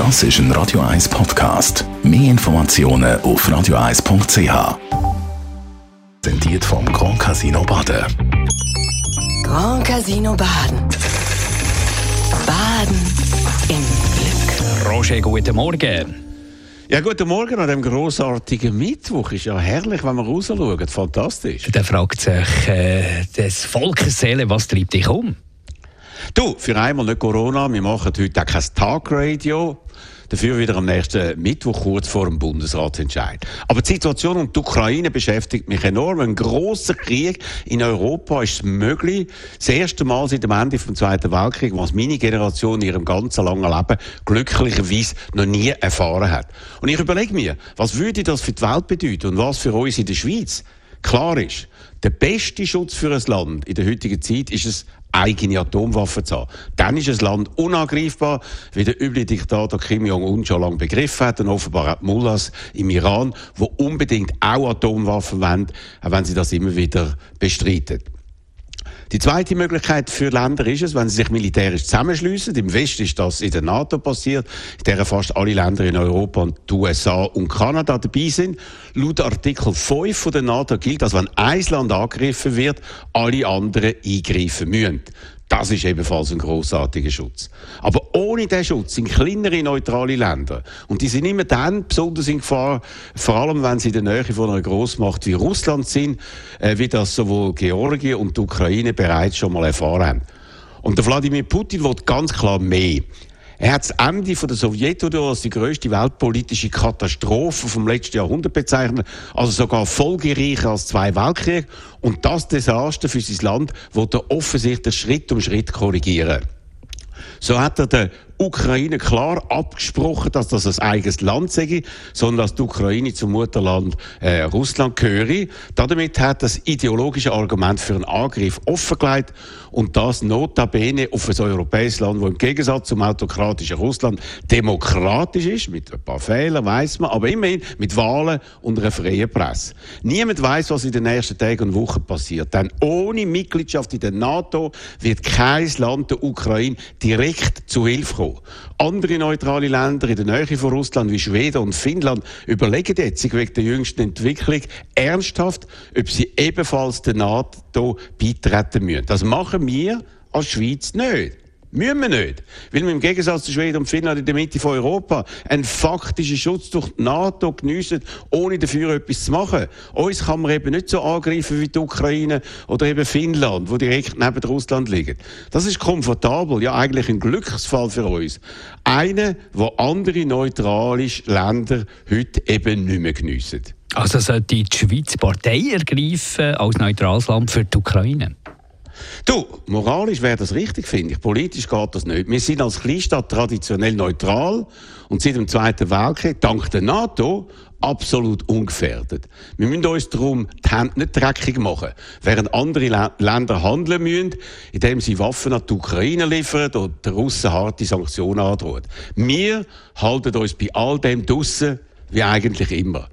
Das ist ein Radio 1 Podcast. Mehr Informationen auf radio1.ch. Präsentiert vom Grand Casino Baden. Grand Casino Baden. Baden im Glück. Roger, guten Morgen. Ja, guten Morgen an dem grossartigen Mittwoch. Ist ja herrlich, wenn man rausschaut. Fantastisch. Da fragt sich äh, des Volkes Seele, was treibt dich um? Du, für einmal nicht Corona. Wir machen heute auch kein Tagradio. Dafür wieder am nächsten Mittwoch kurz vor dem Bundesratsentscheid. Aber die Situation um die Ukraine beschäftigt mich enorm. Ein großer Krieg in Europa ist möglich. Das erste Mal seit dem Ende des Zweiten Weltkriegs, was meine Generation in ihrem ganzen langen Leben glücklicherweise noch nie erfahren hat. Und ich überlege mir, was würde das für die Welt bedeuten und was für uns in der Schweiz? Klar ist, der beste Schutz für ein Land in der heutigen Zeit ist es, eigene Atomwaffen zu haben. Dann ist ein Land unangreifbar, wie der üble Diktator Kim Jong-un schon lange begriffen hat und offenbar auch Mullahs im Iran, wo unbedingt auch Atomwaffen wollen, auch wenn sie das immer wieder bestreiten. Die zweite Möglichkeit für Länder ist es, wenn sie sich militärisch zusammenschließen. Im Westen ist das in der NATO passiert, in der fast alle Länder in Europa und die USA und Kanada dabei sind. Laut Artikel 5 von der NATO gilt, dass wenn ein Land angegriffen wird, alle anderen eingreifen müssen. Das ist ebenfalls ein großartiger Schutz. Aber ohne diesen Schutz sind kleinere neutrale Länder. Und die sind immer dann besonders in Gefahr, vor allem wenn sie in der Nähe von einer Großmacht wie Russland sind, äh, wie das sowohl Georgien und die Ukraine bereits schon mal erfahren haben. Und der Wladimir Putin will ganz klar mehr. Er hat das Ende von der Sowjetunion als die größte weltpolitische Katastrophe vom letzten Jahrhundert bezeichnet, also sogar folgereicher als zwei Weltkriege. Und das Desaster für sein Land wird er offensichtlich Schritt um Schritt korrigieren. So hat er den Ukraine klar abgesprochen, dass das ein eigenes Land sei, sondern dass die Ukraine zum Mutterland äh, Russland gehöre. Damit hat das ideologische Argument für einen Angriff offengelegt und das notabene auf ein europäisches Land, das im Gegensatz zum autokratischen Russland demokratisch ist, mit ein paar Fehlern, weiß man, aber immerhin mit Wahlen und einer freien Presse. Niemand weiß, was in den nächsten Tagen und Wochen passiert, denn ohne Mitgliedschaft in der NATO wird kein Land der Ukraine direkt zu Hilfe kommen. Andere neutrale Länder in der Nähe von Russland wie Schweden und Finnland überlegen jetzt wegen der jüngsten Entwicklung ernsthaft, ob sie ebenfalls der NATO beitreten müssen. Das machen wir als Schweiz nicht. Müssen wir nicht. Weil wir im Gegensatz zu Schweden und Finnland in der Mitte von Europa einen faktischen Schutz durch die NATO geniessen, ohne dafür etwas zu machen. Uns kann man eben nicht so angreifen wie die Ukraine oder eben Finnland, wo direkt neben Russland liegt. Das ist komfortabel, ja eigentlich ein Glücksfall für uns. Eine, wo andere neutrale Länder heute eben nicht mehr geniessen. Also sollte die Schweiz Partei ergreifen als neutrales Land für die Ukraine? Du, moralisch wäre das richtig, finde ich. Politisch geht das nicht. Wir sind als Kleinstadt traditionell neutral und seit dem Zweiten Weltkrieg, dank der NATO, absolut ungefährdet. Wir müssen uns darum die Hände nicht dreckig machen, während andere Länder handeln müssen, indem sie Waffen an die Ukraine liefern oder den Russen harte Sanktionen androhen. Wir halten uns bei all dem draussen, wie eigentlich immer.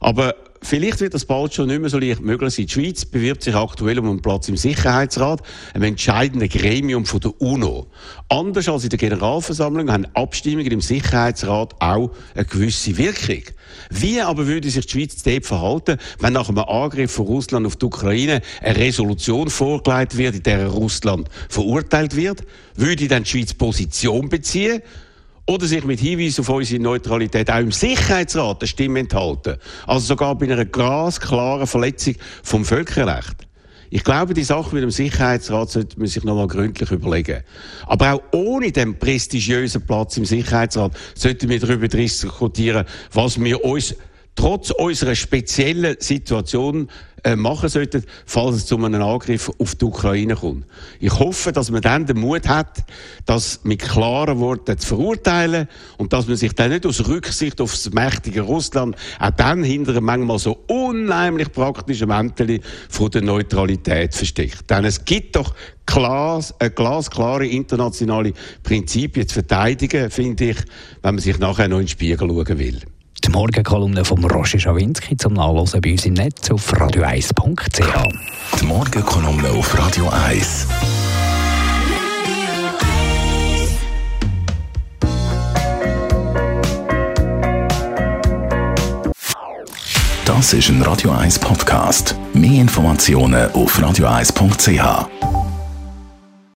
Aber Vielleicht wird das bald schon nicht mehr so leicht möglich sein. Die Schweiz bewirbt sich aktuell um einen Platz im Sicherheitsrat, einem entscheidenden Gremium von der UNO. Anders als in der Generalversammlung haben Abstimmungen im Sicherheitsrat auch eine gewisse Wirkung. Wie aber würde sich die Schweiz dort verhalten, wenn nach einem Angriff von Russland auf die Ukraine eine Resolution vorgelegt wird, in der Russland verurteilt wird? Würde dann die Schweiz Position beziehen? Oder sich mit Hinweis auf unsere Neutralität auch im Sicherheitsrat eine Stimme enthalten. Also sogar bei einer glasklaren Verletzung vom Völkerrecht. Ich glaube, die Sache mit dem Sicherheitsrat sollte man sich nochmal gründlich überlegen. Aber auch ohne den prestigiösen Platz im Sicherheitsrat sollten wir darüber diskutieren, was wir uns trotz unserer speziellen Situation äh, machen sollten, falls es zu einem Angriff auf die Ukraine kommt. Ich hoffe, dass man dann den Mut hat, das mit klaren Worten zu verurteilen und dass man sich dann nicht aus Rücksicht auf das mächtige Russland auch dann hinter manchmal so unheimlich praktischen Mäntel von der Neutralität versteckt. Denn es gibt doch Glas, äh, glasklare internationale Prinzipien zu verteidigen, finde ich, wenn man sich nachher noch in den Spiegel schauen will die Morgenkolumne von Roger Schawinski zum Nachlesen bei uns im Netz auf radio1.ch. Die Morgenkolumne auf Radio 1. Das ist ein Radio 1 Podcast. Mehr Informationen auf radio1.ch.